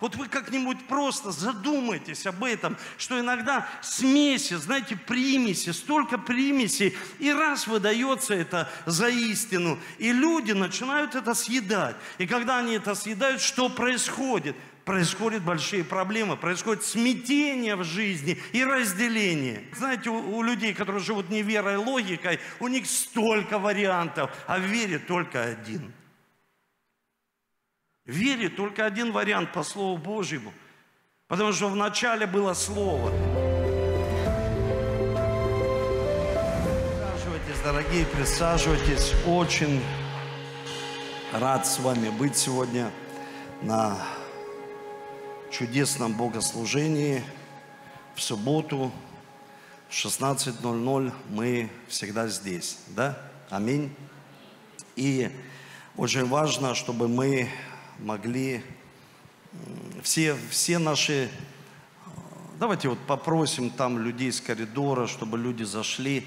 Вот вы как-нибудь просто задумайтесь об этом, что иногда смеси, знаете, примеси, столько примесей, и раз выдается это за истину, и люди начинают это съедать. И когда они это съедают, что происходит? происходят большие проблемы, происходит смятение в жизни и разделение. Знаете, у, у людей, которые живут не верой, логикой, у них столько вариантов, а в вере только один. В вере только один вариант по Слову Божьему, потому что вначале было Слово. Присаживайтесь, дорогие, присаживайтесь. Очень рад с вами быть сегодня на чудесном богослужении в субботу в 16.00 мы всегда здесь, да? Аминь. И очень важно, чтобы мы могли все, все наши... Давайте вот попросим там людей с коридора, чтобы люди зашли,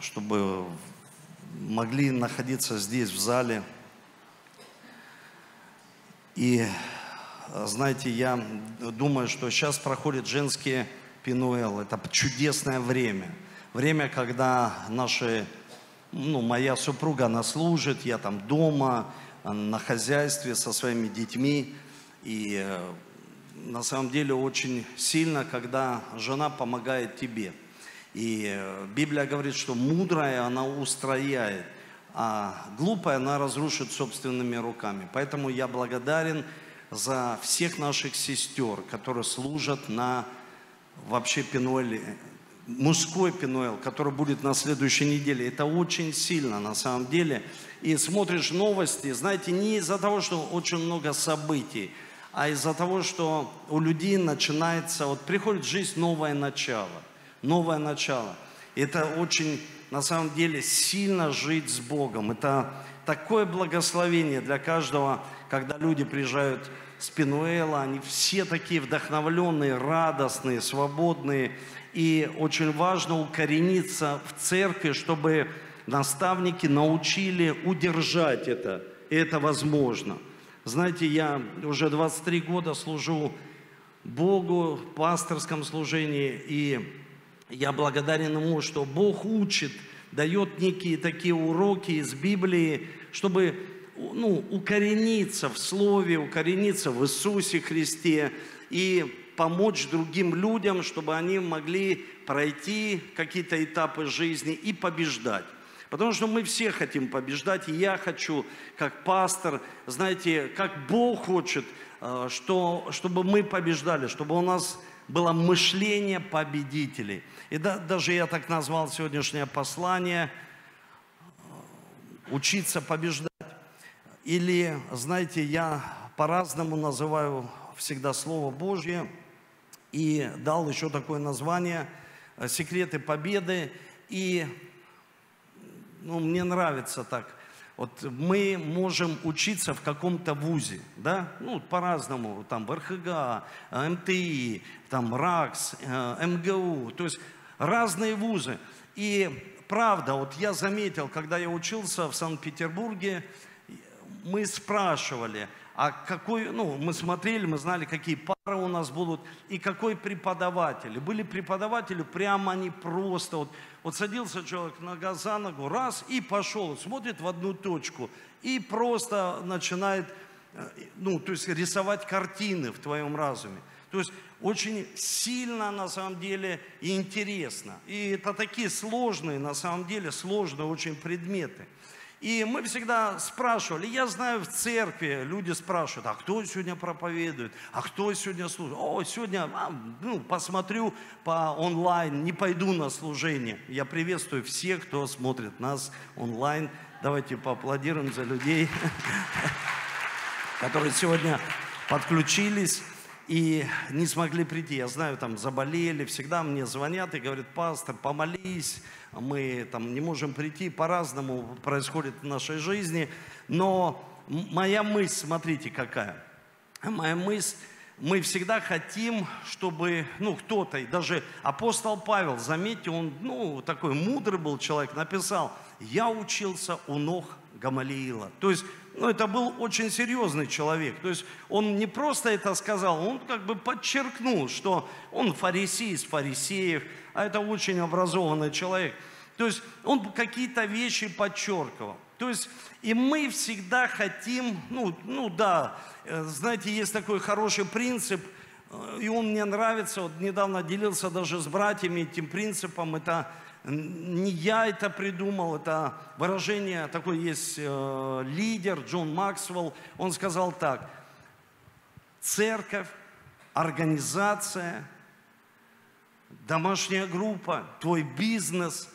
чтобы могли находиться здесь, в зале. И знаете, я думаю, что сейчас проходит женские Пинуэл. Это чудесное время. Время, когда наши, ну, моя супруга, она служит, я там дома, на хозяйстве со своими детьми. И э, на самом деле очень сильно, когда жена помогает тебе. И э, Библия говорит, что мудрая она устрояет, а глупая она разрушит собственными руками. Поэтому я благодарен за всех наших сестер, которые служат на вообще Пинуэле, мужской Пинуэл, который будет на следующей неделе. Это очень сильно на самом деле. И смотришь новости, знаете, не из-за того, что очень много событий, а из-за того, что у людей начинается, вот приходит в жизнь новое начало. Новое начало. Это очень, на самом деле, сильно жить с Богом. Это такое благословение для каждого, когда люди приезжают с Пинуэла, они все такие вдохновленные, радостные, свободные. И очень важно укорениться в церкви, чтобы наставники научили удержать это. И это возможно. Знаете, я уже 23 года служу Богу в пасторском служении, и я благодарен Ему, что Бог учит, дает некие такие уроки из Библии, чтобы ну, укорениться в Слове, укорениться в Иисусе Христе и помочь другим людям, чтобы они могли пройти какие-то этапы жизни и побеждать. Потому что мы все хотим побеждать, и я хочу, как пастор, знаете, как Бог хочет, э, что, чтобы мы побеждали, чтобы у нас было мышление победителей. И да, даже я так назвал сегодняшнее послание э, «Учиться побеждать». Или, знаете, я по-разному называю всегда Слово Божье и дал еще такое название э, «Секреты победы». И ну, мне нравится так. Вот мы можем учиться в каком-то вузе, да, ну, по-разному, там, в РХГ, МТИ, там, РАКС, э, МГУ, то есть разные вузы. И правда, вот я заметил, когда я учился в Санкт-Петербурге, мы спрашивали, а какой, ну, мы смотрели, мы знали, какие пары у нас будут, и какой преподаватель. Были преподаватели, прямо они просто, вот, вот садился человек нога за ногу, раз, и пошел, смотрит в одну точку, и просто начинает, э, ну, то есть рисовать картины в твоем разуме. То есть очень сильно на самом деле интересно. И это такие сложные, на самом деле, сложные очень предметы. И мы всегда спрашивали, я знаю в церкви, люди спрашивают, а кто сегодня проповедует, а кто сегодня служит? О, сегодня, а, ну, посмотрю по онлайн, не пойду на служение. Я приветствую всех, кто смотрит нас онлайн. Давайте поаплодируем за людей, которые сегодня подключились и не смогли прийти. Я знаю, там заболели, всегда мне звонят и говорят, пастор, помолись, мы там не можем прийти, по-разному происходит в нашей жизни. Но моя мысль, смотрите какая. Моя мысль, мы всегда хотим, чтобы, ну, кто-то, даже апостол Павел, заметьте, он, ну, такой мудрый был человек, написал, я учился у ног Гамалиила. То есть ну, это был очень серьезный человек. То есть он не просто это сказал, он как бы подчеркнул, что он фарисей из фарисеев, а это очень образованный человек. То есть он какие-то вещи подчеркивал. То есть и мы всегда хотим, ну, ну да, э, знаете, есть такой хороший принцип, э, и он мне нравится, вот недавно делился даже с братьями этим принципом, это не я это придумал, это выражение, такой есть э, лидер Джон Максвелл, он сказал так, церковь, организация, домашняя группа, твой бизнес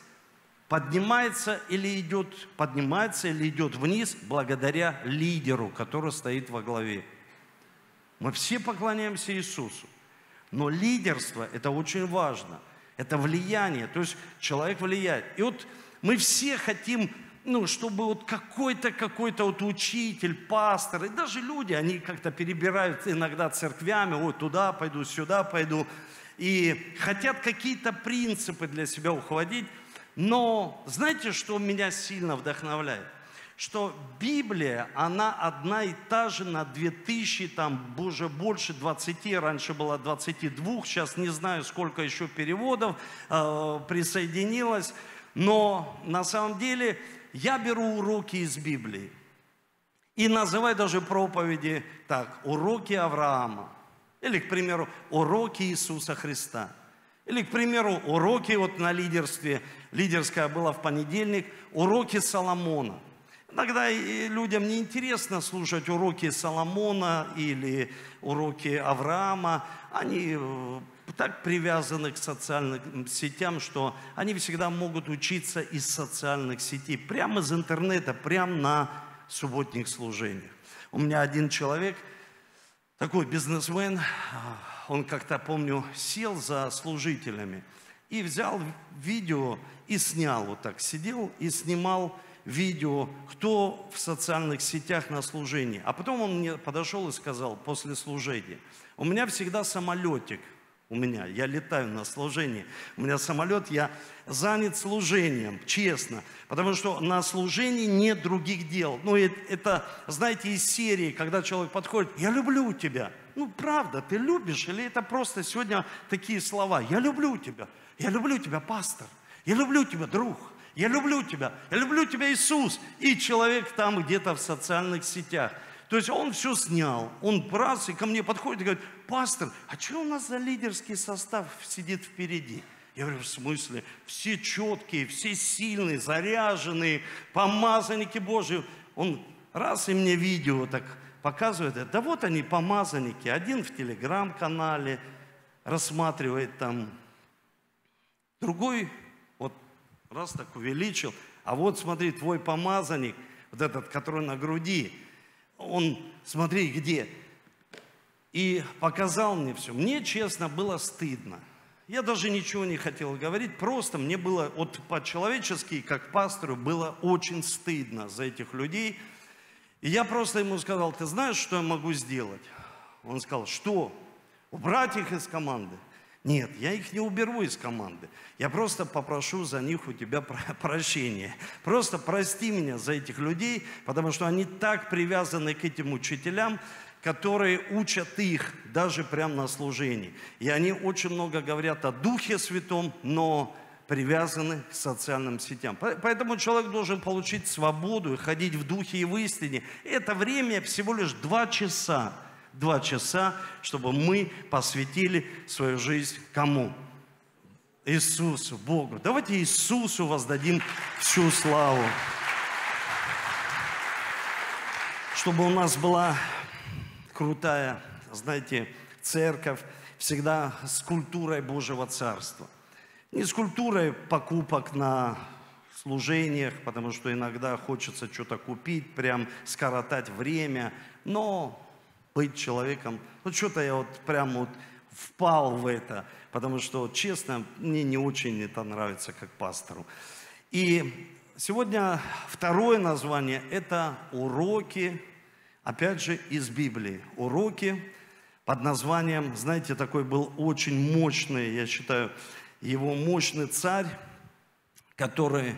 поднимается или идет, поднимается или идет вниз благодаря лидеру, который стоит во главе. Мы все поклоняемся Иисусу, но лидерство – это очень важно – это влияние, то есть человек влияет. И вот мы все хотим, ну, чтобы вот какой-то, какой-то вот учитель, пастор, и даже люди, они как-то перебирают иногда церквями, вот туда пойду, сюда пойду, и хотят какие-то принципы для себя ухватить. Но знаете, что меня сильно вдохновляет? что Библия, она одна и та же на 2000, там уже больше 20, раньше было 22, сейчас не знаю, сколько еще переводов э, присоединилось, но на самом деле я беру уроки из Библии и называю даже проповеди так, уроки Авраама, или, к примеру, уроки Иисуса Христа. Или, к примеру, уроки вот на лидерстве, лидерская была в понедельник, уроки Соломона – Иногда людям не интересно слушать уроки Соломона или уроки Авраама. Они э, так привязаны к социальным сетям, что они всегда могут учиться из социальных сетей, прямо из интернета, прямо на субботних служениях. У меня один человек, такой бизнесмен, он как-то, помню, сел за служителями и взял видео и снял вот так, сидел и снимал видео, кто в социальных сетях на служении. А потом он мне подошел и сказал после служения, у меня всегда самолетик, у меня, я летаю на служении, у меня самолет, я занят служением, честно, потому что на служении нет других дел. Ну, это, знаете, из серии, когда человек подходит, я люблю тебя. Ну, правда, ты любишь, или это просто сегодня такие слова, я люблю тебя, я люблю тебя, пастор, я люблю тебя, друг, я люблю тебя, я люблю тебя, Иисус. И человек там где-то в социальных сетях. То есть он все снял, он раз и ко мне подходит и говорит, пастор, а что у нас за лидерский состав сидит впереди? Я говорю, в смысле? Все четкие, все сильные, заряженные, помазанники Божьи. Он раз и мне видео так показывает, да вот они, помазанники. Один в телеграм-канале рассматривает там, другой раз так увеличил. А вот смотри, твой помазанник, вот этот, который на груди, он, смотри, где. И показал мне все. Мне, честно, было стыдно. Я даже ничего не хотел говорить, просто мне было, вот по-человечески, как пастору, было очень стыдно за этих людей. И я просто ему сказал, ты знаешь, что я могу сделать? Он сказал, что? Убрать их из команды. Нет, я их не уберу из команды. Я просто попрошу за них у тебя прощения. Просто прости меня за этих людей, потому что они так привязаны к этим учителям, которые учат их даже прямо на служении. И они очень много говорят о Духе Святом, но привязаны к социальным сетям. Поэтому человек должен получить свободу и ходить в Духе и в истине. Это время всего лишь два часа – два часа, чтобы мы посвятили свою жизнь кому? Иисусу, Богу. Давайте Иисусу воздадим всю славу. Чтобы у нас была крутая, знаете, церковь, всегда с культурой Божьего Царства. Не с культурой покупок на служениях, потому что иногда хочется что-то купить, прям скоротать время, но быть человеком. Ну, что-то я вот прям вот впал в это, потому что, честно, мне не очень это нравится как пастору. И сегодня второе название – это уроки, опять же, из Библии. Уроки под названием, знаете, такой был очень мощный, я считаю, его мощный царь, который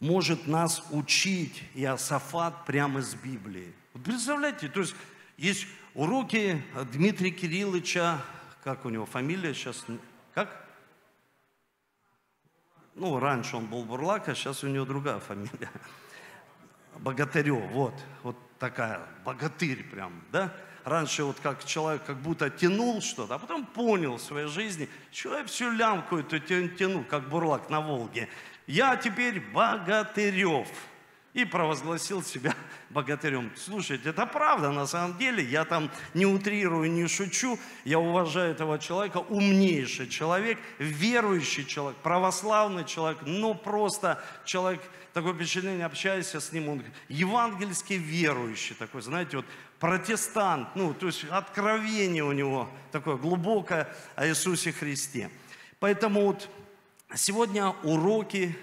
может нас учить Иосафат прямо из Библии. Вот представляете, то есть есть уроки Дмитрия Кирилловича, как у него фамилия сейчас, как? Ну, раньше он был Бурлак, а сейчас у него другая фамилия. Богатырев, вот, вот такая, богатырь прям, да? Раньше вот как человек как будто тянул что-то, а потом понял в своей жизни, я всю лямку эту тяну, как бурлак на Волге. Я теперь богатырев и провозгласил себя богатырем. Слушайте, это правда на самом деле, я там не утрирую, не шучу, я уважаю этого человека, умнейший человек, верующий человек, православный человек, но просто человек, такое впечатление, общаясь с ним, он евангельский верующий такой, знаете, вот протестант, ну, то есть откровение у него такое глубокое о Иисусе Христе. Поэтому вот сегодня уроки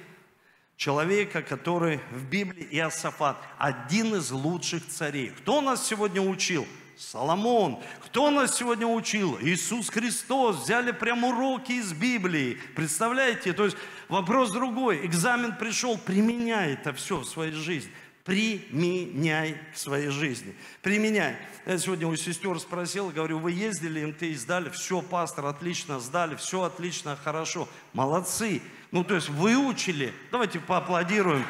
человека, который в Библии Иосафат, один из лучших царей. Кто нас сегодня учил? Соломон. Кто нас сегодня учил? Иисус Христос. Взяли прям уроки из Библии. Представляете? То есть вопрос другой. Экзамен пришел, применяй это все в своей жизни. Применяй к своей жизни. Применяй. Я сегодня у сестер спросил, говорю, вы ездили, МТ сдали? Все, пастор, отлично сдали, все отлично, хорошо. Молодцы. Ну, то есть выучили. Давайте поаплодируем,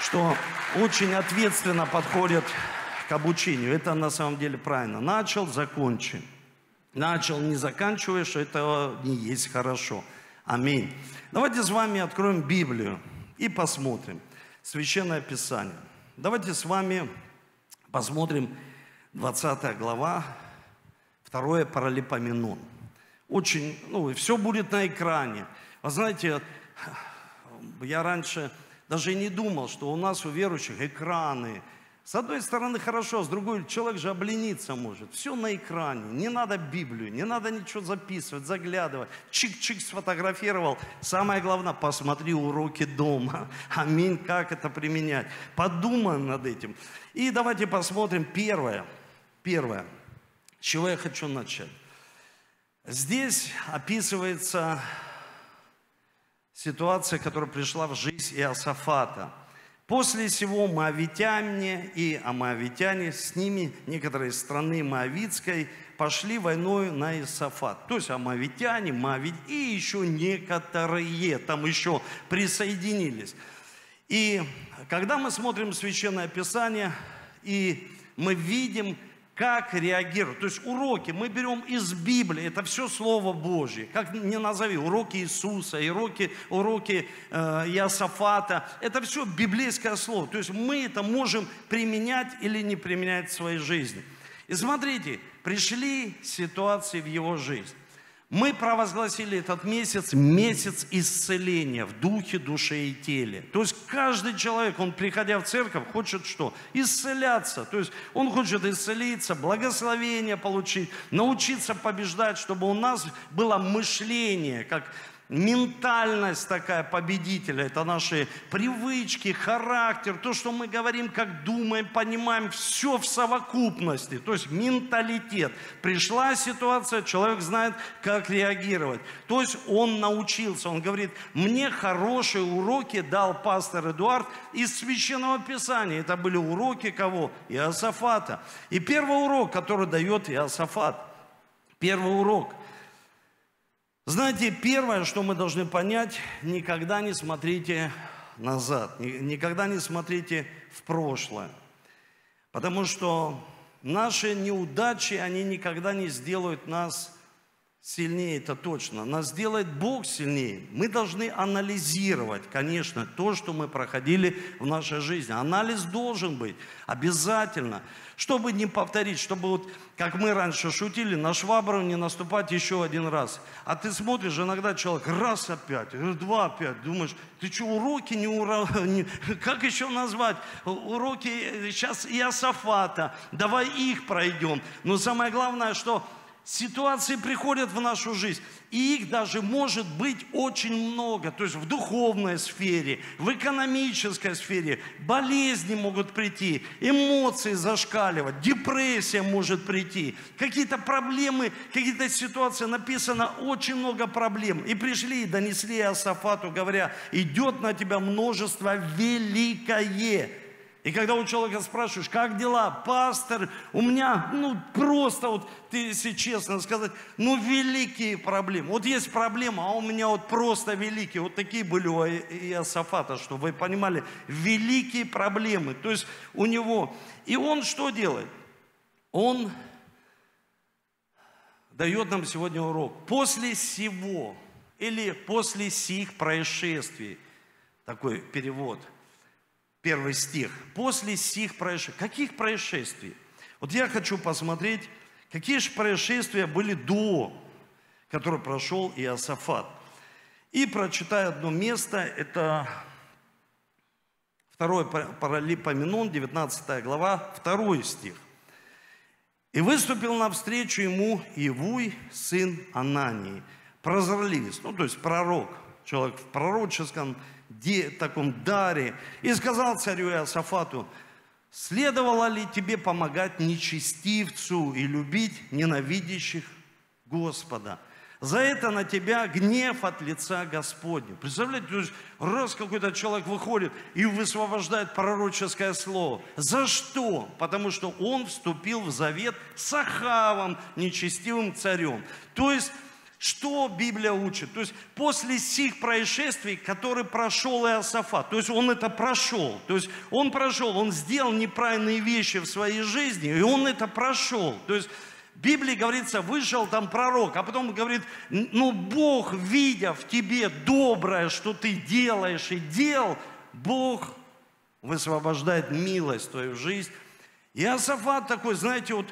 что очень ответственно подходят к обучению. Это на самом деле правильно. Начал, закончи. Начал, не заканчиваешь, это не есть хорошо. Аминь. Давайте с вами откроем Библию и посмотрим. Священное Писание. Давайте с вами посмотрим 20 глава, 2 Паралипоменон. Очень, ну, все будет на экране. Вы знаете, я раньше даже и не думал, что у нас у верующих экраны. С одной стороны хорошо, с другой человек же облениться может. Все на экране, не надо Библию, не надо ничего записывать, заглядывать. Чик-чик сфотографировал. Самое главное, посмотри уроки дома. Аминь, как это применять. Подумаем над этим. И давайте посмотрим первое. Первое. С чего я хочу начать? Здесь описывается ситуация, которая пришла в жизнь Иосафата. После всего Моавитяне и Амавитяне, с ними некоторые страны Моавитской, пошли войной на Иосафат. То есть Амавитяне, Моавит и еще некоторые там еще присоединились. И когда мы смотрим Священное Писание, и мы видим, как реагировать. То есть уроки мы берем из Библии, это все Слово Божье. Как не назови, уроки Иисуса, уроки, уроки э, Иосафата. Это все библейское слово. То есть мы это можем применять или не применять в своей жизни. И смотрите, пришли ситуации в его жизнь. Мы провозгласили этот месяц месяц исцеления в духе, душе и теле. То есть каждый человек, он приходя в церковь, хочет что? Исцеляться. То есть он хочет исцелиться, благословение получить, научиться побеждать, чтобы у нас было мышление, как ментальность такая победителя, это наши привычки, характер, то, что мы говорим, как думаем, понимаем, все в совокупности, то есть менталитет. Пришла ситуация, человек знает, как реагировать. То есть он научился, он говорит, мне хорошие уроки дал пастор Эдуард из Священного Писания. Это были уроки кого? Иосафата. И первый урок, который дает Иосафат, первый урок – знаете, первое, что мы должны понять, никогда не смотрите назад, никогда не смотрите в прошлое. Потому что наши неудачи, они никогда не сделают нас сильнее, это точно. Нас сделает Бог сильнее. Мы должны анализировать, конечно, то, что мы проходили в нашей жизни. Анализ должен быть обязательно, чтобы не повторить, чтобы вот, как мы раньше шутили, на швабру не наступать еще один раз. А ты смотришь, иногда человек раз опять, два опять, думаешь, ты что, уроки не ура... Как еще назвать? Уроки сейчас Иосафата, давай их пройдем. Но самое главное, что Ситуации приходят в нашу жизнь, и их даже может быть очень много. То есть в духовной сфере, в экономической сфере, болезни могут прийти, эмоции зашкаливать, депрессия может прийти, какие-то проблемы, какие-то ситуации, написано очень много проблем. И пришли и донесли Иосафату, говоря, идет на тебя множество великое. И когда у человека спрашиваешь, как дела, пастор, у меня, ну, просто вот, ты, если честно сказать, ну, великие проблемы. Вот есть проблема, а у меня вот просто великие. Вот такие были у Иосафата, чтобы вы понимали, великие проблемы. То есть у него, и он что делает? Он дает нам сегодня урок. После всего, или после сих происшествий, такой перевод – первый стих. После сих происшествий. Каких происшествий? Вот я хочу посмотреть, какие же происшествия были до, который прошел Иосафат. И прочитаю одно место, это второй Паралипоменон, 19 глава, второй стих. «И выступил навстречу ему Ивуй, сын Анании, прозорливец, ну, то есть пророк, человек в пророческом таком даре, и сказал царю Иосафату, следовало ли тебе помогать нечестивцу и любить ненавидящих Господа? За это на тебя гнев от лица Господня. Представляете, то есть раз какой-то человек выходит и высвобождает пророческое слово. За что? Потому что он вступил в завет с Ахавом, нечестивым царем. То есть что Библия учит? То есть после сих происшествий, которые прошел Иосафат, то есть он это прошел, то есть он прошел, он сделал неправильные вещи в своей жизни, и он это прошел. То есть в Библии говорится, вышел там пророк, а потом говорит, ну Бог, видя в тебе доброе, что ты делаешь и дел, Бог высвобождает милость в твою жизнь. Иосафат такой, знаете, вот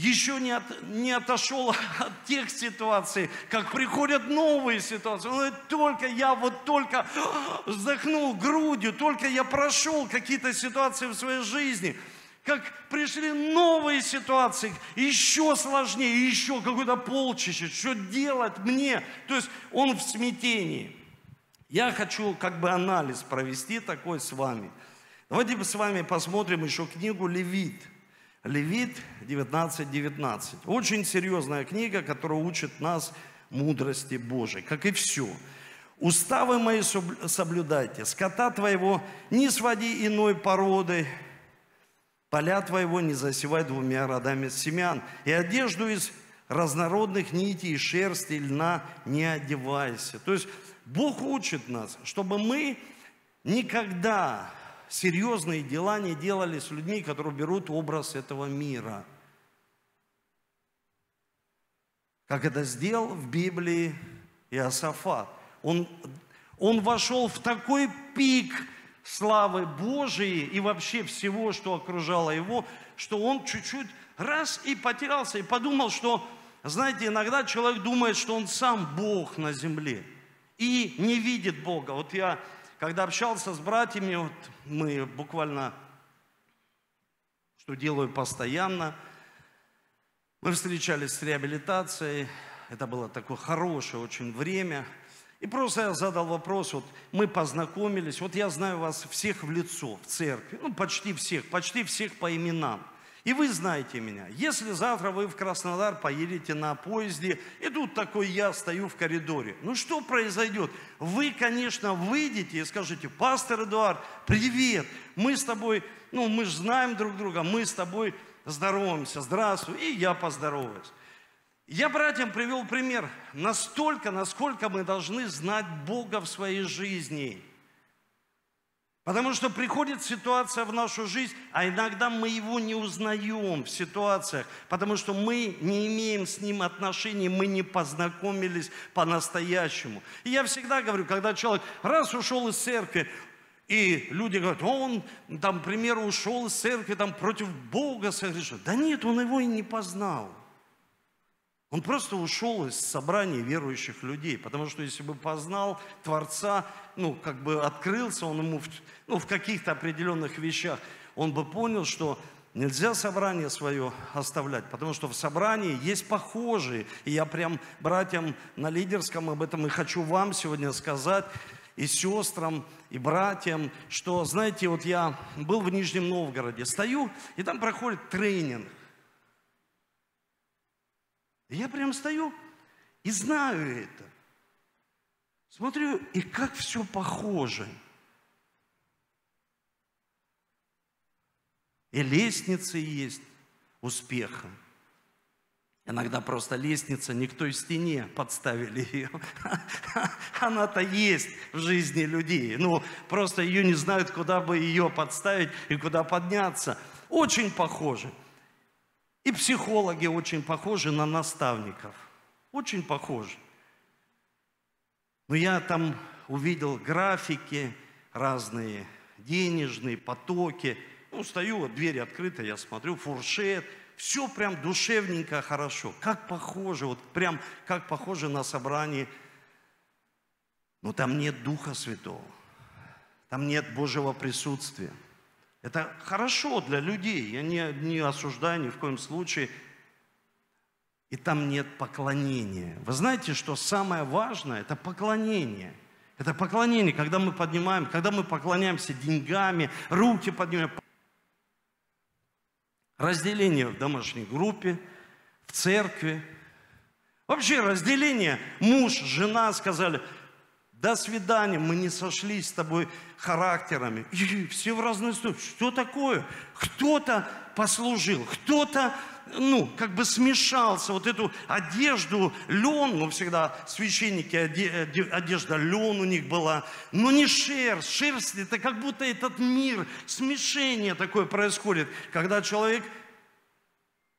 еще не, от, не отошел от тех ситуаций, как приходят новые ситуации. Он говорит, только я вот только вздохнул грудью, только я прошел какие-то ситуации в своей жизни, как пришли новые ситуации, еще сложнее, еще какое-то полчище, что делать мне? То есть он в смятении. Я хочу как бы анализ провести такой с вами. Давайте с вами посмотрим еще книгу «Левит». Левит 19.19. 19. Очень серьезная книга, которая учит нас мудрости Божией, как и все. Уставы мои соблюдайте, скота твоего не своди иной породы, поля твоего не засевай двумя родами семян, и одежду из разнородных нитей, шерсти, льна не одевайся. То есть Бог учит нас, чтобы мы никогда серьезные дела не делали с людьми, которые берут образ этого мира. Как это сделал в Библии Иосафат. Он, он вошел в такой пик славы Божией и вообще всего, что окружало его, что он чуть-чуть раз и потерялся, и подумал, что, знаете, иногда человек думает, что он сам Бог на земле и не видит Бога. Вот я когда общался с братьями, вот мы буквально, что делаю постоянно, мы встречались с реабилитацией, это было такое хорошее очень время. И просто я задал вопрос, вот мы познакомились, вот я знаю вас всех в лицо, в церкви, ну почти всех, почти всех по именам. И вы знаете меня. Если завтра вы в Краснодар поедете на поезде, и тут такой я стою в коридоре, ну что произойдет? Вы, конечно, выйдете и скажете, пастор Эдуард, привет, мы с тобой, ну мы же знаем друг друга, мы с тобой здороваемся, здравствуй, и я поздороваюсь. Я братьям привел пример настолько, насколько мы должны знать Бога в своей жизни – Потому что приходит ситуация в нашу жизнь, а иногда мы его не узнаем в ситуациях, потому что мы не имеем с ним отношений, мы не познакомились по-настоящему. И я всегда говорю, когда человек раз ушел из церкви, и люди говорят, он, там, к примеру, ушел из церкви, там, против Бога согрешил. Да нет, он его и не познал. Он просто ушел из собрания верующих людей, потому что если бы познал Творца, ну, как бы открылся он ему в, ну, в каких-то определенных вещах, он бы понял, что Нельзя собрание свое оставлять, потому что в собрании есть похожие. И я прям братьям на лидерском об этом и хочу вам сегодня сказать, и сестрам, и братьям, что, знаете, вот я был в Нижнем Новгороде, стою, и там проходит тренинг. Я прям стою и знаю это. Смотрю, и как все похоже – И лестницы есть успеха. Иногда просто лестница не к той стене подставили ее. Она-то есть в жизни людей. Ну, просто ее не знают, куда бы ее подставить и куда подняться. Очень похоже. И психологи очень похожи на наставников. Очень похожи. Но я там увидел графики разные, денежные потоки – ну, стою, вот дверь открыта, я смотрю, фуршет, все прям душевненько, хорошо. Как похоже, вот прям как похоже на собрании. Но там нет Духа Святого, там нет Божьего присутствия. Это хорошо для людей, я не, не осуждаю ни в коем случае. И там нет поклонения. Вы знаете, что самое важное – это поклонение. Это поклонение, когда мы поднимаем, когда мы поклоняемся деньгами, руки поднимаем, разделение в домашней группе, в церкви. Вообще разделение, муж, жена сказали, до свидания, мы не сошлись с тобой характерами. И все в разные стороны. Что такое? Кто-то послужил, кто-то, ну, как бы смешался. Вот эту одежду, лен, ну, всегда священники, одежда лен у них была, но не шерсть. Шерсть, это как будто этот мир, смешение такое происходит, когда человек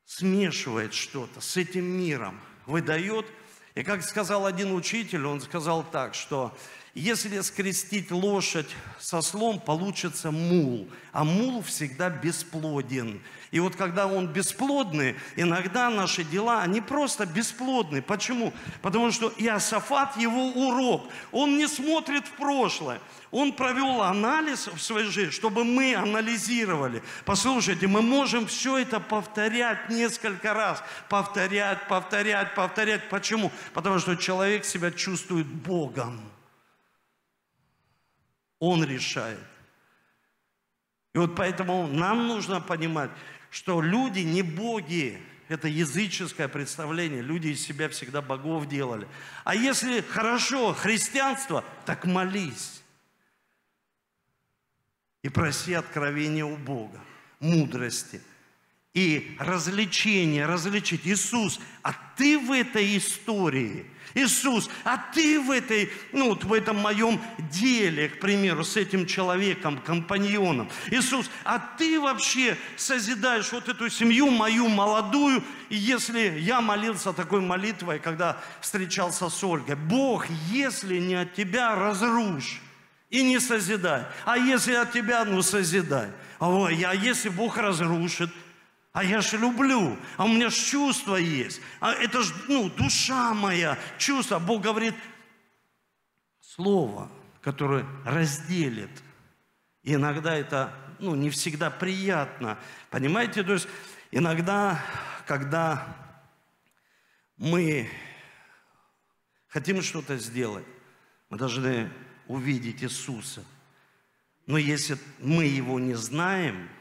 смешивает что-то с этим миром, выдает. И как сказал один учитель, он сказал так, что если скрестить лошадь со слом, получится мул, а мул всегда бесплоден. И вот когда он бесплодный, иногда наши дела, они просто бесплодны. Почему? Потому что Иосафат его урок. Он не смотрит в прошлое. Он провел анализ в своей жизни, чтобы мы анализировали. Послушайте, мы можем все это повторять несколько раз. Повторять, повторять, повторять. Почему? Потому что человек себя чувствует Богом. Он решает. И вот поэтому нам нужно понимать, что люди не боги. Это языческое представление. Люди из себя всегда богов делали. А если хорошо христианство, так молись. И проси откровения у Бога, мудрости – и развлечение, различить. Иисус, а ты в этой истории, Иисус, а ты в этой, ну, вот в этом моем деле, к примеру, с этим человеком, компаньоном. Иисус, а ты вообще созидаешь вот эту семью мою молодую, и если я молился такой молитвой, когда встречался с Ольгой, Бог, если не от тебя, разрушь и не созидай. А если от тебя, ну созидай. Ой, а если Бог разрушит, а я же люблю, а у меня же чувство есть. А это же, ну, душа моя, чувство. Бог говорит, слово, которое разделит. И иногда это, ну, не всегда приятно. Понимаете, то есть иногда, когда мы хотим что-то сделать, мы должны увидеть Иисуса. Но если мы Его не знаем –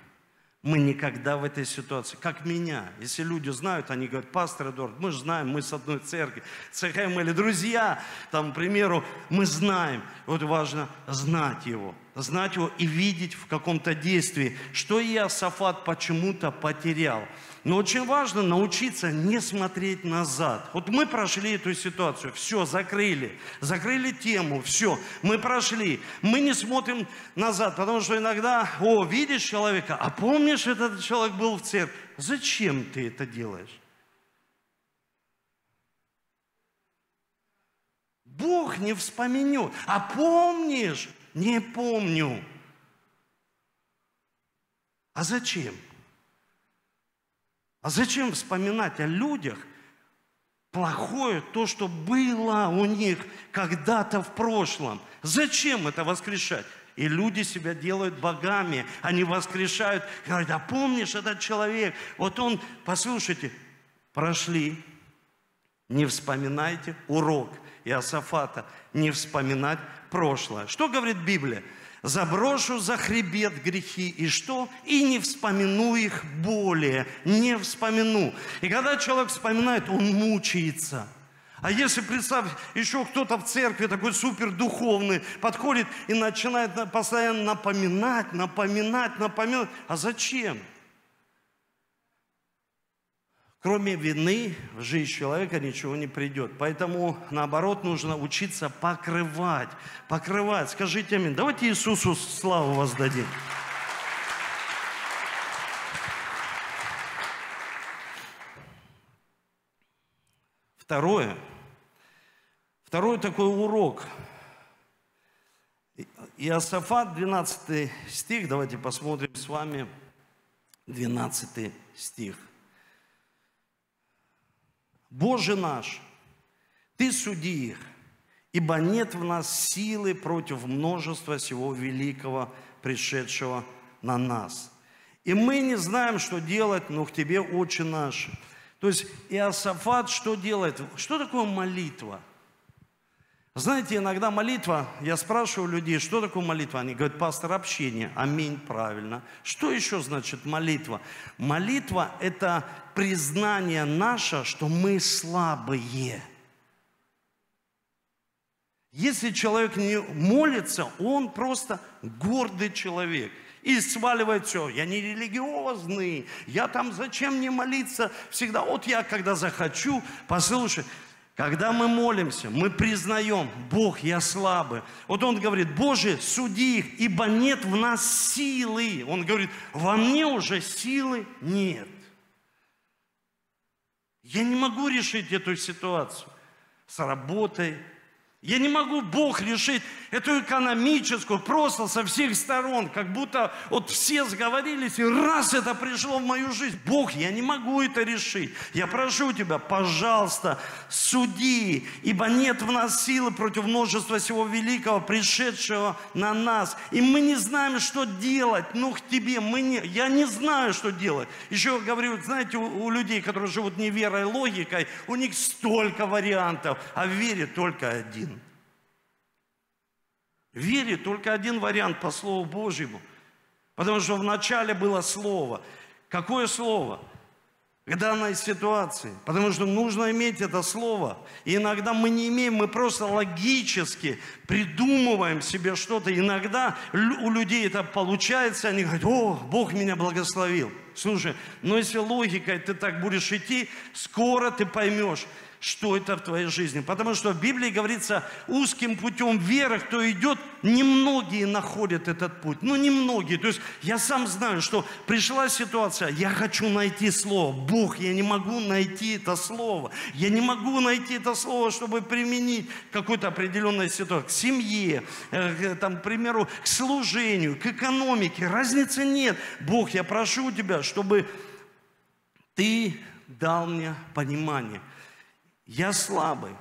мы никогда в этой ситуации, как меня, если люди знают, они говорят, пастор Эдуард, мы же знаем, мы с одной церкви, ЦХМ или друзья, там, к примеру, мы знаем. Вот важно знать его, знать его и видеть в каком-то действии, что Иосафат почему-то потерял. Но очень важно научиться не смотреть назад. Вот мы прошли эту ситуацию, все, закрыли, закрыли тему, все, мы прошли. Мы не смотрим назад, потому что иногда, о, видишь человека, а помнишь, этот человек был в церкви. Зачем ты это делаешь? Бог не вспомнет. А помнишь? Не помню. А зачем? А зачем вспоминать о людях плохое, то, что было у них когда-то в прошлом? Зачем это воскрешать? И люди себя делают богами. Они воскрешают. Говорят, а помнишь этот человек? Вот он, послушайте, прошли. Не вспоминайте урок Иосафата. Не вспоминать прошлое. Что говорит Библия? заброшу за хребет грехи, и что? И не вспомину их более, не вспомину. И когда человек вспоминает, он мучается. А если, представь, еще кто-то в церкви такой супер духовный подходит и начинает постоянно напоминать, напоминать, напоминать. А зачем? Кроме вины в жизнь человека ничего не придет. Поэтому, наоборот, нужно учиться покрывать. Покрывать. Скажите аминь. Давайте Иисусу славу воздадим. Второе. Второй такой урок. Иосафат, 12 стих. Давайте посмотрим с вами 12 стих. Боже наш, Ты суди их, ибо нет в нас силы против множества всего великого, пришедшего на нас. И мы не знаем, что делать, но к Тебе, Отче наш. То есть Иосафат что делает? Что такое молитва? Знаете, иногда молитва, я спрашиваю людей, что такое молитва? Они говорят, пастор, общение. Аминь, правильно. Что еще значит молитва? Молитва – это признание наше, что мы слабые. Если человек не молится, он просто гордый человек. И сваливает все. Я не религиозный, я там зачем мне молиться всегда. Вот я, когда захочу, послушай, когда мы молимся, мы признаем, Бог, я слабый. Вот он говорит, Боже, суди их, ибо нет в нас силы. Он говорит, во мне уже силы нет. Я не могу решить эту ситуацию с работой, я не могу Бог решить эту экономическую просто со всех сторон, как будто вот все сговорились, и раз это пришло в мою жизнь. Бог, я не могу это решить. Я прошу тебя, пожалуйста, суди, ибо нет в нас силы против множества всего великого, пришедшего на нас. И мы не знаем, что делать. Ну, к тебе мы не... Я не знаю, что делать. Еще говорю, знаете, у, у людей, которые живут не верой, логикой, у них столько вариантов, а в вере только один. Вере только один вариант по Слову Божьему. Потому что вначале было Слово. Какое Слово? К данной ситуации. Потому что нужно иметь это Слово. И иногда мы не имеем, мы просто логически придумываем себе что-то. Иногда у людей это получается, они говорят, о, Бог меня благословил. Слушай, но если логикой ты так будешь идти, скоро ты поймешь, что это в твоей жизни. Потому что в Библии говорится, узким путем веры, кто идет, немногие находят этот путь. Ну, немногие. То есть я сам знаю, что пришла ситуация, я хочу найти слово. Бог, я не могу найти это слово. Я не могу найти это слово, чтобы применить какой-то определенной ситуации. К семье, э, там, к примеру, к служению, к экономике. Разницы нет. Бог, я прошу тебя, чтобы ты дал мне понимание – я слабый,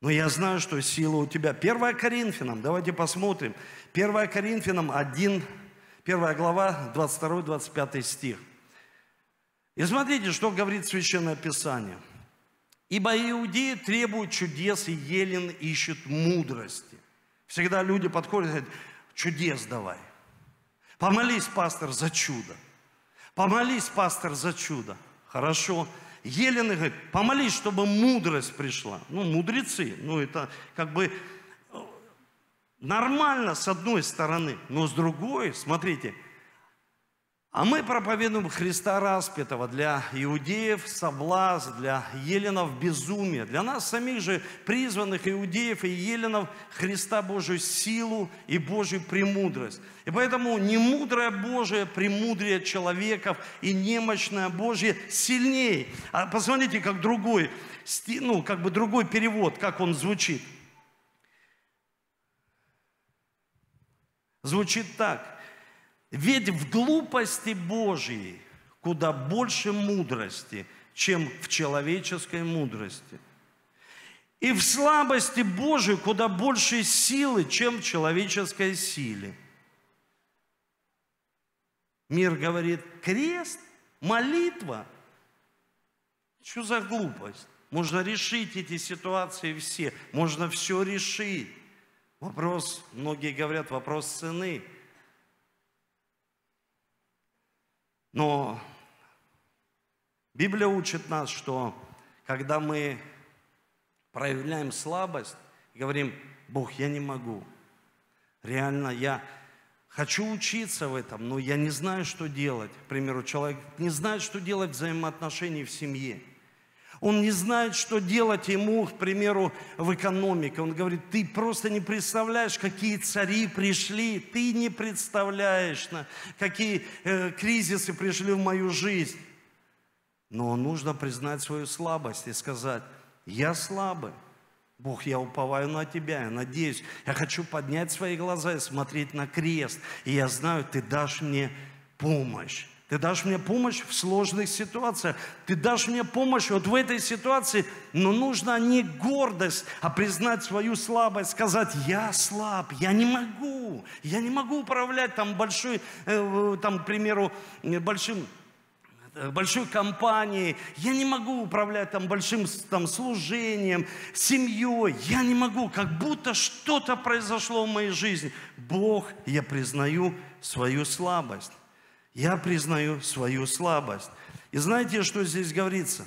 но я знаю, что сила у тебя. 1 Коринфянам, давайте посмотрим. 1 Коринфянам 1, 1 глава, 22-25 стих. И смотрите, что говорит Священное Писание. «Ибо иудеи требуют чудес, и елен ищет мудрости». Всегда люди подходят и говорят, чудес давай. Помолись, пастор, за чудо. Помолись, пастор, за чудо. Хорошо. Елена говорит, помолись, чтобы мудрость пришла. Ну, мудрецы, ну это как бы э, нормально с одной стороны, но с другой, смотрите, а мы проповедуем Христа распятого для иудеев соблазн, для еленов безумие. Для нас самих же призванных иудеев и еленов Христа Божию силу и Божью премудрость. И поэтому немудрое Божие премудрее человеков и немощное Божье сильнее. А посмотрите, как другой, ну, как бы другой перевод, как он звучит. Звучит так. Ведь в глупости Божьей куда больше мудрости, чем в человеческой мудрости. И в слабости Божией куда больше силы, чем в человеческой силе. Мир говорит, крест, молитва. Что за глупость? Можно решить эти ситуации все. Можно все решить. Вопрос, многие говорят, вопрос цены. Но Библия учит нас, что когда мы проявляем слабость, говорим, Бог, я не могу. Реально, я хочу учиться в этом, но я не знаю, что делать. К примеру, человек не знает, что делать в взаимоотношении в семье. Он не знает, что делать ему, к примеру, в экономике. Он говорит, ты просто не представляешь, какие цари пришли, ты не представляешь, какие э, кризисы пришли в мою жизнь. Но нужно признать свою слабость и сказать, я слабый. Бог, я уповаю на Тебя, я надеюсь, я хочу поднять свои глаза и смотреть на крест. И я знаю, Ты дашь мне помощь. Ты дашь мне помощь в сложных ситуациях. Ты дашь мне помощь вот в этой ситуации. Но нужно не гордость, а признать свою слабость, сказать, я слаб, я не могу. Я не могу управлять там большой, э, там, к примеру, большим э, большой компанией, я не могу управлять там большим там, служением, семьей, я не могу, как будто что-то произошло в моей жизни. Бог, я признаю свою слабость. Я признаю свою слабость. И знаете, что здесь говорится?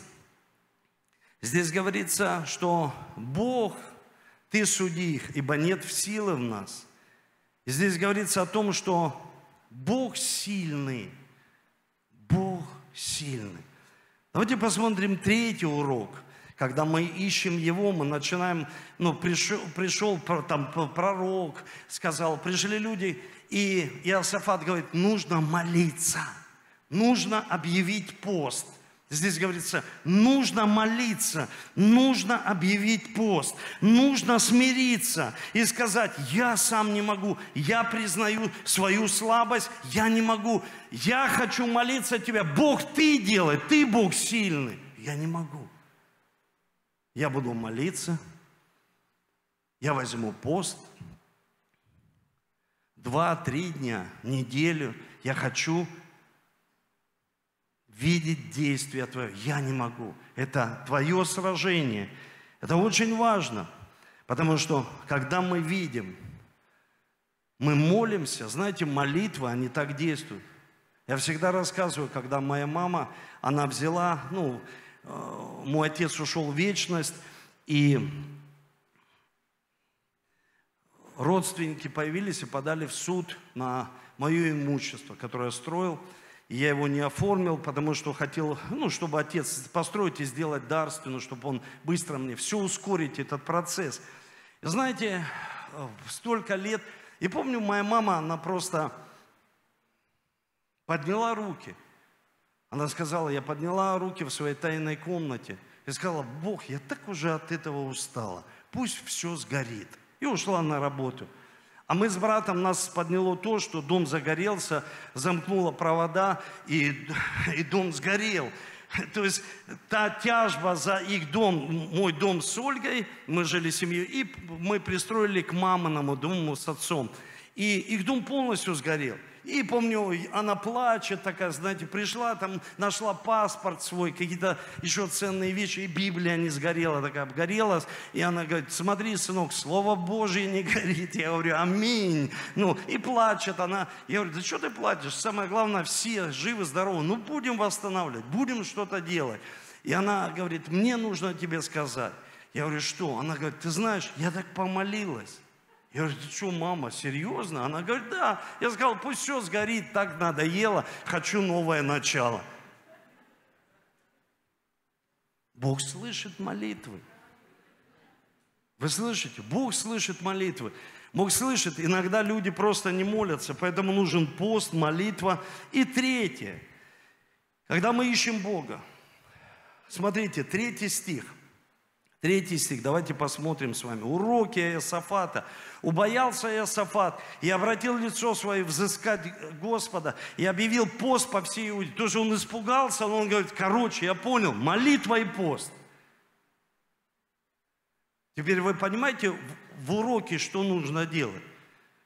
Здесь говорится, что Бог, Ты суди их, ибо нет силы в нас. И здесь говорится о том, что Бог сильный. Бог сильный. Давайте посмотрим третий урок. Когда мы ищем Его, мы начинаем, ну, пришел, пришел там пророк, сказал, пришли люди, и Иосафат говорит, нужно молиться, нужно объявить пост. Здесь говорится, нужно молиться, нужно объявить пост, нужно смириться и сказать, я сам не могу, я признаю свою слабость, я не могу, я хочу молиться Тебя, Бог, Ты делай, Ты Бог сильный, я не могу. Я буду молиться, я возьму пост, два-три дня, неделю. Я хочу видеть действия Твое. Я не могу. Это Твое сражение. Это очень важно. Потому что, когда мы видим, мы молимся, знаете, молитвы, они так действуют. Я всегда рассказываю, когда моя мама, она взяла, ну, э, мой отец ушел в вечность, и родственники появились и подали в суд на мое имущество, которое я строил. И я его не оформил, потому что хотел, ну, чтобы отец построить и сделать дарственную, чтобы он быстро мне все ускорить, этот процесс. Знаете, столько лет, и помню, моя мама, она просто подняла руки. Она сказала, я подняла руки в своей тайной комнате и сказала, Бог, я так уже от этого устала, пусть все сгорит – и ушла на работу. А мы с братом, нас подняло то, что дом загорелся, замкнуло провода, и, и дом сгорел. То есть та тяжба за их дом, мой дом с Ольгой, мы жили семьей, и мы пристроили к маминому дому с отцом. И их дом полностью сгорел. И помню, она плачет такая, знаете, пришла там, нашла паспорт свой, какие-то еще ценные вещи, и Библия не сгорела, такая обгорелась. И она говорит, смотри, сынок, Слово Божье не горит. Я говорю, аминь. Ну, и плачет она. Я говорю, да что ты плачешь? Самое главное, все живы, здоровы. Ну, будем восстанавливать, будем что-то делать. И она говорит, мне нужно тебе сказать. Я говорю, что? Она говорит, ты знаешь, я так помолилась. Я говорю, ты что, мама, серьезно? Она говорит, да. Я сказал, пусть все сгорит, так надоело, хочу новое начало. Бог слышит молитвы. Вы слышите? Бог слышит молитвы. Бог слышит, иногда люди просто не молятся, поэтому нужен пост, молитва. И третье, когда мы ищем Бога, смотрите, третий стих – Третий стих, давайте посмотрим с вами. Уроки Иосафата. Убоялся Иосафат и обратил лицо свое взыскать Господа и объявил пост по всей Иуде. Тоже он испугался, но он говорит, короче, я понял, молитва и пост. Теперь вы понимаете в уроке, что нужно делать?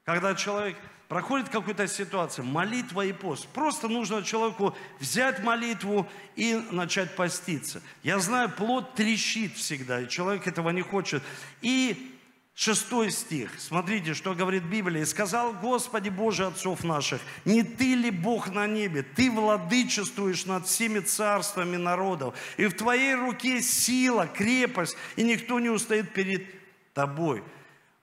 Когда человек проходит какую-то ситуацию, молитва и пост. Просто нужно человеку взять молитву и начать поститься. Я знаю, плод трещит всегда, и человек этого не хочет. И шестой стих, смотрите, что говорит Библия. «И сказал Господи Боже отцов наших, не Ты ли Бог на небе? Ты владычествуешь над всеми царствами народов, и в Твоей руке сила, крепость, и никто не устоит перед Тобой».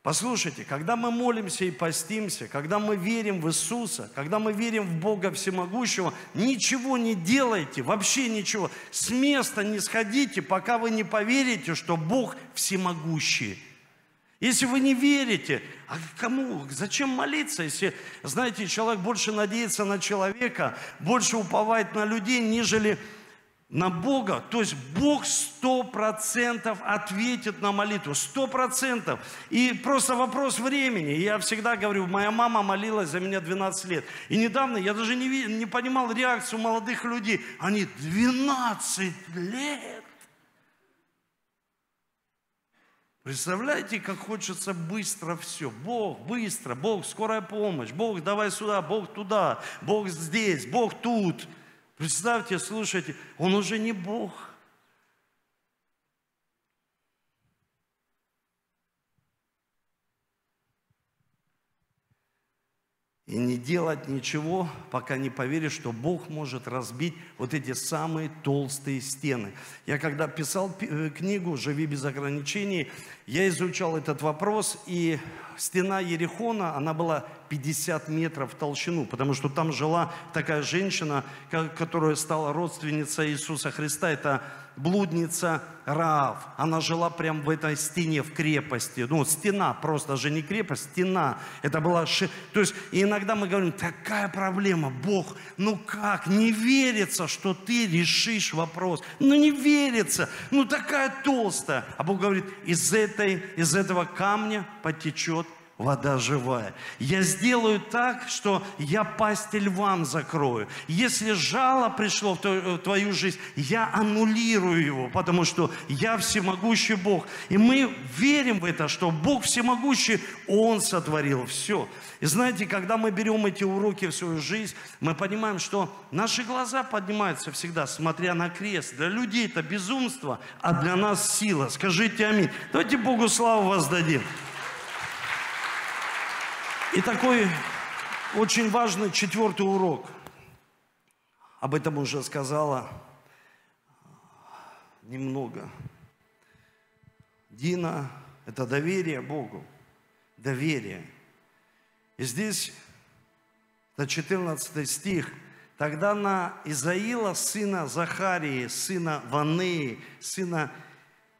Послушайте, когда мы молимся и постимся, когда мы верим в Иисуса, когда мы верим в Бога Всемогущего, ничего не делайте, вообще ничего. С места не сходите, пока вы не поверите, что Бог всемогущий. Если вы не верите, а кому, зачем молиться, если, знаете, человек больше надеется на человека, больше уповает на людей, нежели на Бога, то есть Бог сто процентов ответит на молитву, сто процентов. И просто вопрос времени. Я всегда говорю, моя мама молилась за меня 12 лет. И недавно я даже не, не понимал реакцию молодых людей. Они 12 лет. Представляете, как хочется быстро все. Бог, быстро, Бог, скорая помощь, Бог, давай сюда, Бог туда, Бог здесь, Бог тут. Представьте, слушайте, он уже не Бог. И не делать ничего, пока не поверишь, что Бог может разбить вот эти самые толстые стены. Я когда писал э, книгу «Живи без ограничений», я изучал этот вопрос, и стена Ерехона, она была 50 метров в толщину, потому что там жила такая женщина, которая стала родственницей Иисуса Христа. Это блудница Раав. Она жила прямо в этой стене, в крепости. Ну, стена, просто же не крепость, стена. Это была... Ши... То есть иногда мы говорим, такая проблема, Бог, ну как, не верится, что ты решишь вопрос. Ну не верится, ну такая толстая. А Бог говорит, из, этой, из этого камня потечет вода живая. Я сделаю так, что я пасти львам закрою. Если жало пришло в твою жизнь, я аннулирую его, потому что я всемогущий Бог. И мы верим в это, что Бог всемогущий, Он сотворил все. И знаете, когда мы берем эти уроки в свою жизнь, мы понимаем, что наши глаза поднимаются всегда, смотря на крест. Для людей это безумство, а для нас сила. Скажите аминь. Давайте Богу славу воздадим. И такой очень важный четвертый урок. Об этом уже сказала немного. Дина – это доверие Богу. Доверие. И здесь, это 14 стих, Тогда на Изаила, сына Захарии, сына Ванеи, сына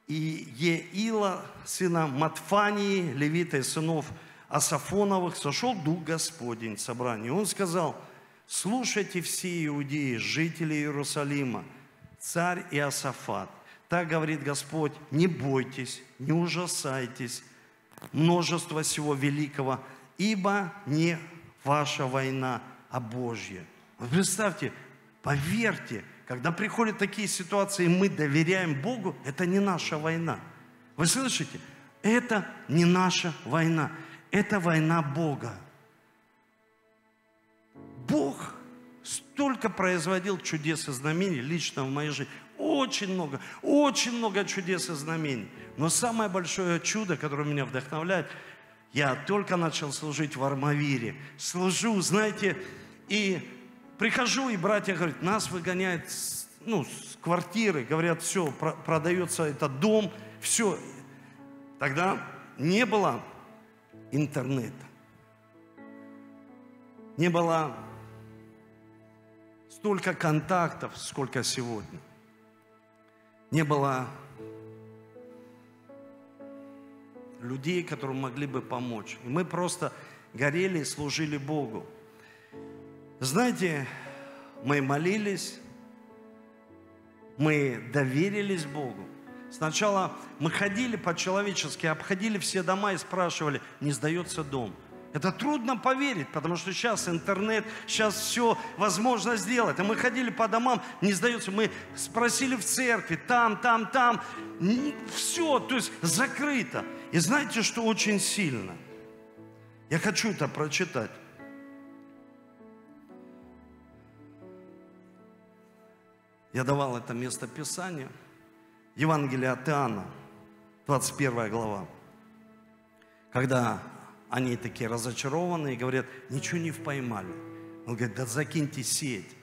Иеила, сына Матфании, левита сынов Асафоновых сошел Дух Господень в собрании. Он сказал, слушайте все иудеи, жители Иерусалима, царь и Асафат. Так говорит Господь, не бойтесь, не ужасайтесь, множество всего великого, ибо не ваша война, а Божья. Вот представьте, поверьте, когда приходят такие ситуации, мы доверяем Богу, это не наша война. Вы слышите? Это не наша война. Это война Бога. Бог столько производил чудес и знамений лично в моей жизни. Очень много, очень много чудес и знамений. Но самое большое чудо, которое меня вдохновляет, я только начал служить в Армавире. Служу, знаете, и прихожу, и братья говорят, нас выгоняют ну, с квартиры, говорят, все, продается этот дом, все. Тогда не было интернета. Не было столько контактов, сколько сегодня. Не было людей, которые могли бы помочь. И мы просто горели и служили Богу. Знаете, мы молились, мы доверились Богу. Сначала мы ходили по-человечески, обходили все дома и спрашивали, не сдается дом. Это трудно поверить, потому что сейчас интернет, сейчас все возможно сделать. А мы ходили по домам, не сдается, мы спросили в церкви, там, там, там. Все, то есть закрыто. И знаете, что очень сильно? Я хочу это прочитать. Я давал это место Писания. Евангелие от Иоанна, 21 глава. Когда они такие разочарованные говорят, ничего не поймали. Он говорит, да закиньте сеть.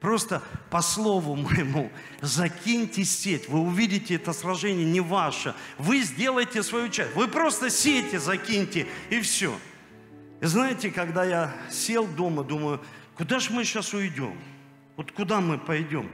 Просто по слову моему, закиньте сеть. Вы увидите это сражение не ваше. Вы сделаете свою часть. Вы просто сети закиньте и все. И знаете, когда я сел дома, думаю, куда же мы сейчас уйдем? Вот куда мы пойдем?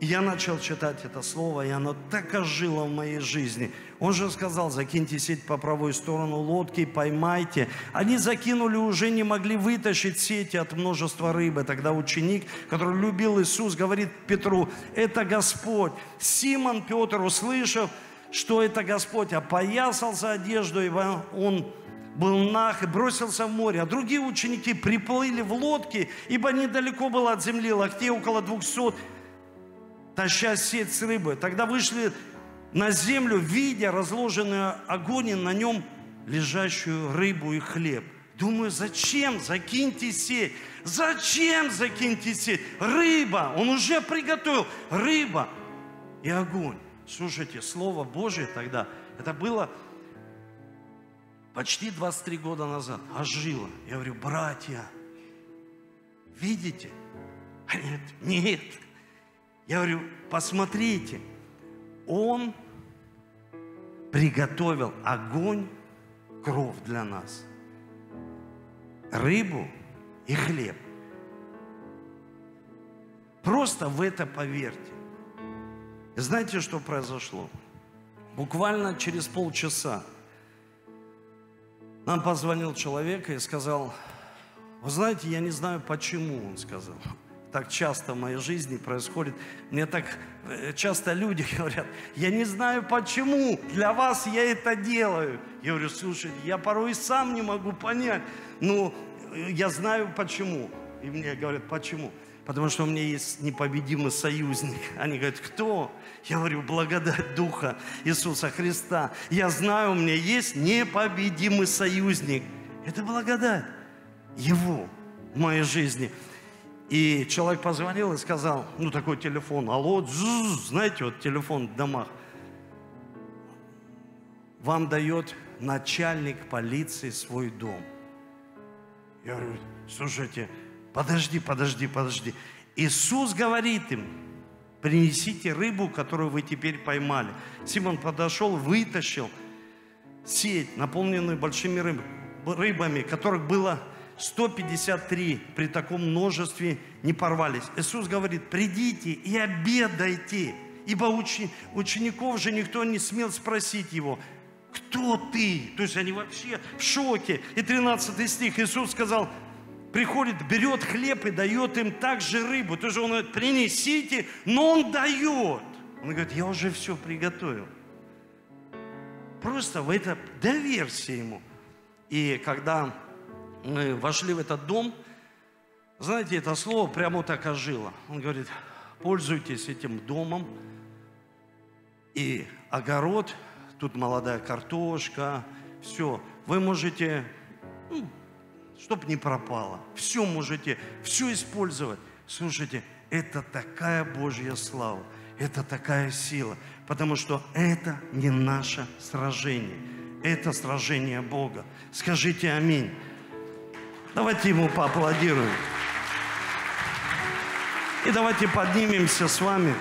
И я начал читать это слово, и оно так ожило в моей жизни. Он же сказал, закиньте сеть по правую сторону лодки, поймайте. Они закинули, уже не могли вытащить сети от множества рыбы. Тогда ученик, который любил Иисус, говорит Петру, это Господь. Симон Петр, услышав, что это Господь, опоясался одежду, и он был нах и бросился в море. А другие ученики приплыли в лодке, ибо недалеко было от земли, локтей около двухсот таща сеть с рыбой. Тогда вышли на землю, видя разложенный огонь и на нем лежащую рыбу и хлеб. Думаю, зачем закиньте сеть? Зачем закиньте сеть? Рыба, он уже приготовил. Рыба и огонь. Слушайте, Слово Божье тогда, это было почти 23 года назад, ожило. Я говорю, братья, видите? Нет, нет, я говорю, посмотрите, Он приготовил огонь, кровь для нас, рыбу и хлеб. Просто в это поверьте. знаете, что произошло? Буквально через полчаса нам позвонил человек и сказал, вы знаете, я не знаю почему, он сказал так часто в моей жизни происходит. Мне так э, часто люди говорят, я не знаю почему, для вас я это делаю. Я говорю, слушайте, я порой и сам не могу понять, но э, я знаю почему. И мне говорят, почему? Потому что у меня есть непобедимый союзник. Они говорят, кто? Я говорю, благодать Духа Иисуса Христа. Я знаю, у меня есть непобедимый союзник. Это благодать Его в моей жизни. И человек позвонил и сказал, ну такой телефон, алло, знаете, вот телефон в домах. Вам дает начальник полиции свой дом. Я говорю, слушайте, подожди, подожди, подожди. Иисус говорит им, принесите рыбу, которую вы теперь поймали. Симон подошел, вытащил сеть, наполненную большими рыбами, которых было 153 при таком множестве не порвались. Иисус говорит, придите и обедайте, ибо учеников же никто не смел спросить его, кто ты? То есть они вообще в шоке. И 13 стих Иисус сказал, приходит, берет хлеб и дает им также рыбу. То есть он говорит, принесите, но он дает. Он говорит, я уже все приготовил. Просто в это доверься ему. И когда мы вошли в этот дом, знаете, это слово прямо так ожило. Он говорит, пользуйтесь этим домом. И огород, тут молодая картошка, все. Вы можете, ну, чтобы не пропало, все можете, все использовать. Слушайте, это такая Божья слава, это такая сила, потому что это не наше сражение, это сражение Бога. Скажите аминь. Давайте ему поаплодируем. И давайте поднимемся с вами.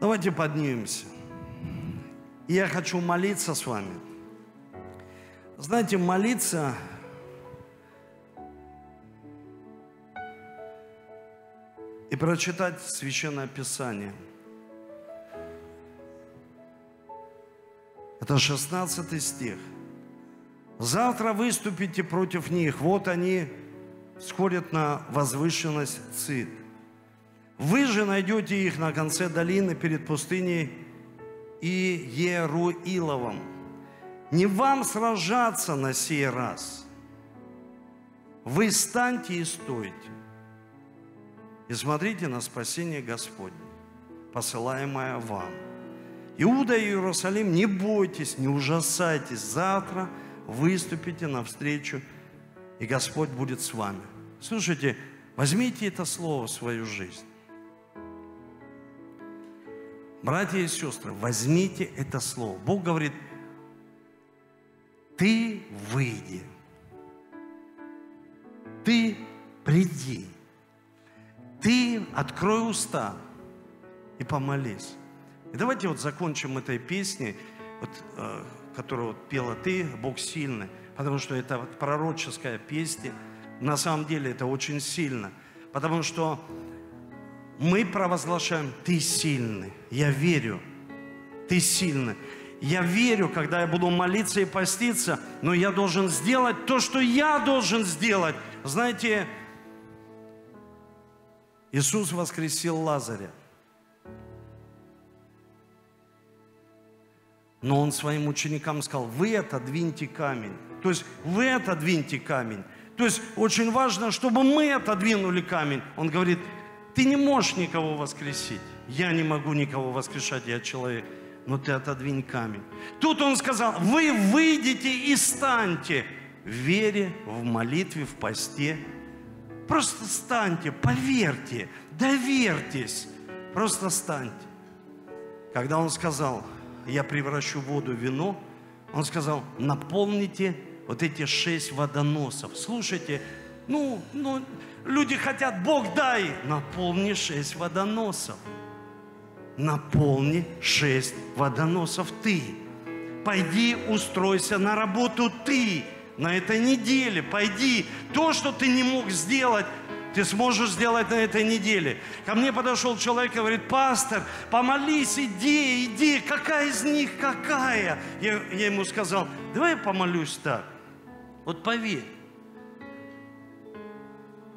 Давайте поднимемся. Я хочу молиться с вами. Знаете, молиться и прочитать Священное Писание. Это 16 стих. Завтра выступите против них. Вот они сходят на возвышенность Цит. Вы же найдете их на конце долины перед пустыней и Еруиловом. Не вам сражаться на сей раз. Вы станьте и стойте. И смотрите на спасение Господне, посылаемое вам. Иуда и Иерусалим, не бойтесь, не ужасайтесь. Завтра выступите навстречу, и Господь будет с вами. Слушайте, возьмите это слово в свою жизнь. Братья и сестры, возьмите это слово. Бог говорит, ты выйди, ты приди, ты открой уста и помолись. И давайте вот закончим этой песней, вот, э, которую вот пела ты, Бог сильный, потому что это вот пророческая песня. На самом деле это очень сильно, потому что мы провозглашаем, ты сильный. Я верю, ты сильный. Я верю, когда я буду молиться и поститься, но я должен сделать то, что я должен сделать. Знаете, Иисус воскресил Лазаря. Но он своим ученикам сказал, вы отодвиньте камень. То есть вы отодвиньте камень. То есть очень важно, чтобы мы отодвинули камень. Он говорит, ты не можешь никого воскресить. Я не могу никого воскрешать, я человек. Но ты отодвинь камень. Тут он сказал, вы выйдете и станьте в вере, в молитве, в посте. Просто станьте, поверьте, доверьтесь. Просто станьте. Когда он сказал, я превращу воду в вино, он сказал, наполните вот эти шесть водоносов. Слушайте, ну, ну, люди хотят, Бог дай, наполни шесть водоносов. Наполни шесть водоносов ты. Пойди устройся на работу ты на этой неделе. Пойди. То, что ты не мог сделать, ты сможешь сделать на этой неделе. Ко мне подошел человек и говорит, пастор, помолись, иди, иди, какая из них какая? Я, я ему сказал, давай я помолюсь так. Вот поверь.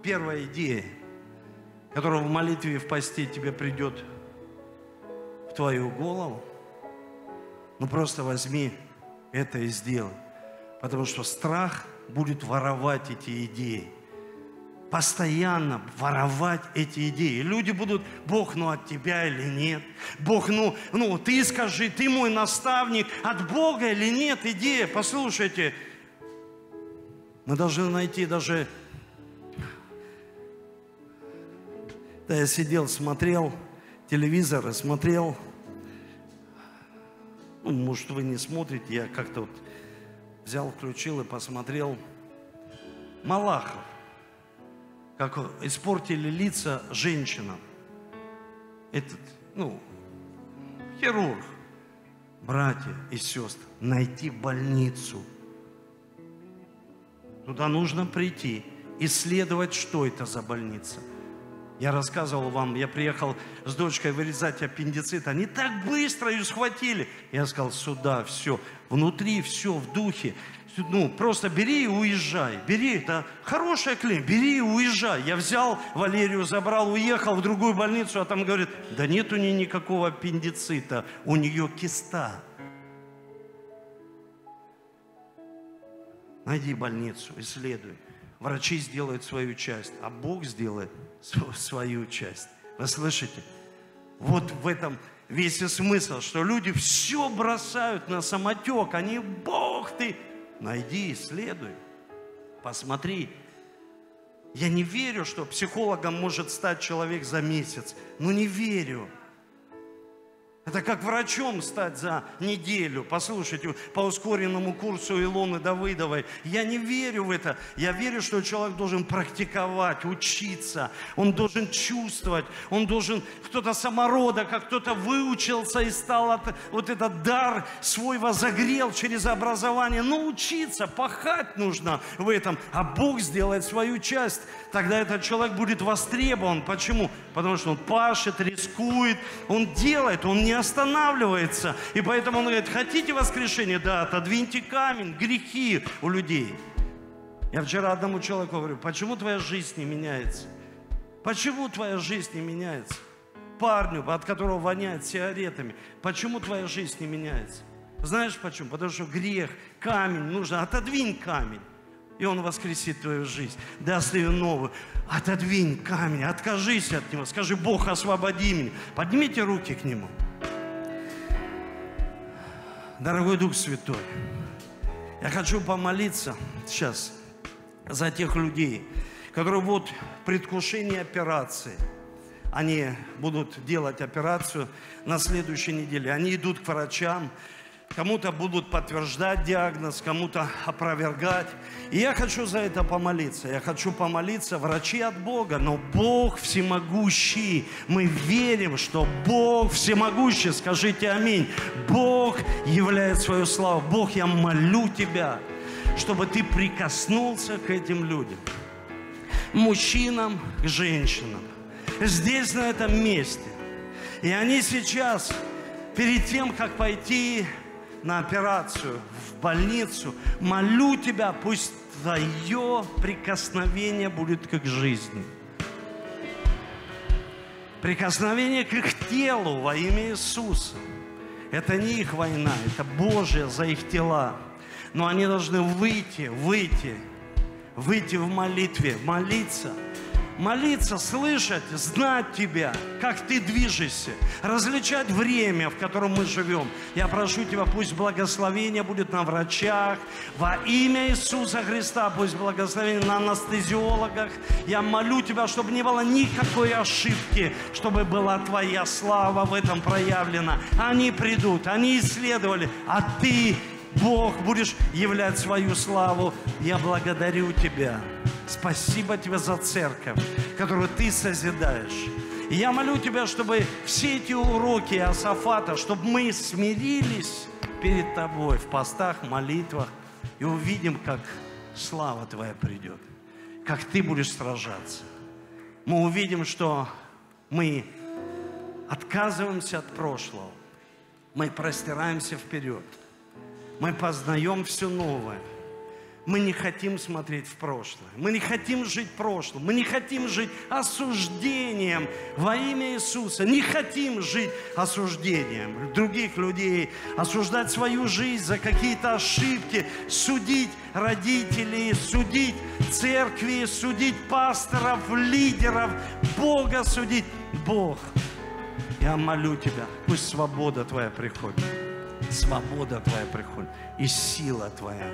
Первая идея, которая в молитве и в посте тебе придет в твою голову, ну просто возьми это и сделай. Потому что страх будет воровать эти идеи постоянно воровать эти идеи. Люди будут, Бог, ну от тебя или нет? Бог, ну, ну ты скажи, ты мой наставник, от Бога или нет идея? Послушайте, мы должны найти даже... Да, я сидел, смотрел телевизор и смотрел, ну, может, вы не смотрите, я как-то вот взял, включил и посмотрел Малахов как испортили лица женщинам. Этот, ну, хирург, братья и сестры, найти больницу. Туда нужно прийти, исследовать, что это за больница. Я рассказывал вам, я приехал с дочкой вырезать аппендицит, они так быстро ее схватили. Я сказал, сюда, все, внутри все, в духе ну, просто бери и уезжай. Бери, это хорошая клиника, бери и уезжай. Я взял Валерию, забрал, уехал в другую больницу, а там говорит, да нет у нее никакого аппендицита, у нее киста. Найди больницу, исследуй. Врачи сделают свою часть, а Бог сделает свою часть. Вы слышите? Вот в этом весь и смысл, что люди все бросают на самотек. Они, Бог ты, Найди, исследуй, посмотри. Я не верю, что психологом может стать человек за месяц. Ну не верю. Это как врачом стать за неделю. Послушайте, по ускоренному курсу Илоны Давыдовой. Я не верю в это. Я верю, что человек должен практиковать, учиться. Он должен чувствовать. Он должен, кто-то самородок, а кто-то выучился и стал от, вот этот дар свой возогрел через образование. Научиться, пахать нужно в этом. А Бог сделает свою часть. Тогда этот человек будет востребован. Почему? Потому что он пашет, рискует, он делает, он не останавливается. И поэтому он говорит, хотите воскрешение? Да, отодвиньте камень, грехи у людей. Я вчера одному человеку говорю, почему твоя жизнь не меняется? Почему твоя жизнь не меняется? Парню, от которого воняет сигаретами, почему твоя жизнь не меняется? Знаешь почему? Потому что грех, камень, нужно отодвинь камень. И Он воскресит твою жизнь, даст ее новую. Отодвинь камень, откажись от него. Скажи, Бог, освободи меня. Поднимите руки к Нему. Дорогой Дух Святой, я хочу помолиться сейчас за тех людей, которые вот в предвкушении операции. Они будут делать операцию на следующей неделе. Они идут к врачам, Кому-то будут подтверждать диагноз, кому-то опровергать. И я хочу за это помолиться. Я хочу помолиться, врачи от Бога, но Бог всемогущий. Мы верим, что Бог всемогущий. Скажите аминь. Бог являет свою славу. Бог, я молю Тебя, чтобы Ты прикоснулся к этим людям. Мужчинам, к женщинам. Здесь, на этом месте. И они сейчас, перед тем, как пойти на операцию, в больницу, молю Тебя, пусть Твое прикосновение будет как жизни. Прикосновение к их телу во имя Иисуса. Это не их война, это Божья за их тела. Но они должны выйти, выйти, выйти в молитве, молиться – молиться, слышать, знать Тебя, как Ты движешься, различать время, в котором мы живем. Я прошу Тебя, пусть благословение будет на врачах, во имя Иисуса Христа, пусть благословение на анестезиологах. Я молю Тебя, чтобы не было никакой ошибки, чтобы была Твоя слава в этом проявлена. Они придут, они исследовали, а Ты Бог, будешь являть свою славу. Я благодарю Тебя. Спасибо Тебе за церковь, которую Ты созидаешь. И я молю Тебя, чтобы все эти уроки Асафата, чтобы мы смирились перед Тобой в постах, молитвах и увидим, как слава Твоя придет, как Ты будешь сражаться. Мы увидим, что мы отказываемся от прошлого, мы простираемся вперед – мы познаем все новое. Мы не хотим смотреть в прошлое. Мы не хотим жить прошлым. Мы не хотим жить осуждением во имя Иисуса. Не хотим жить осуждением других людей, осуждать свою жизнь за какие-то ошибки, судить родителей, судить церкви, судить пасторов, лидеров, Бога судить. Бог, я молю Тебя, пусть свобода Твоя приходит свобода Твоя приходит и сила Твоя.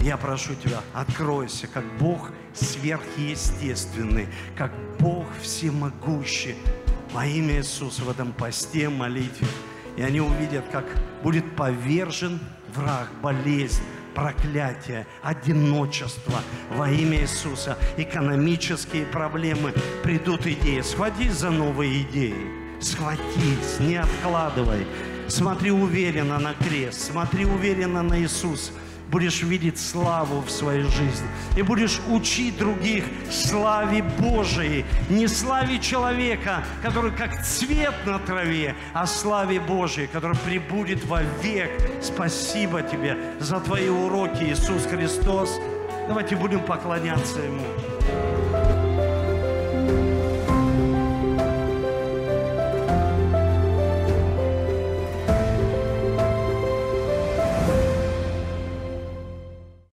Я прошу Тебя, откройся, как Бог сверхъестественный, как Бог всемогущий во имя Иисуса в этом посте, молитве. И они увидят, как будет повержен враг, болезнь, проклятие, одиночество во имя Иисуса. Экономические проблемы придут идеи. Схватись за новые идеи. Схватись, не откладывай. Смотри уверенно на крест, смотри уверенно на Иисуса. Будешь видеть славу в своей жизни. И будешь учить других славе Божией. Не славе человека, который как цвет на траве, а славе Божией, который прибудет во век. Спасибо тебе за твои уроки, Иисус Христос. Давайте будем поклоняться Ему.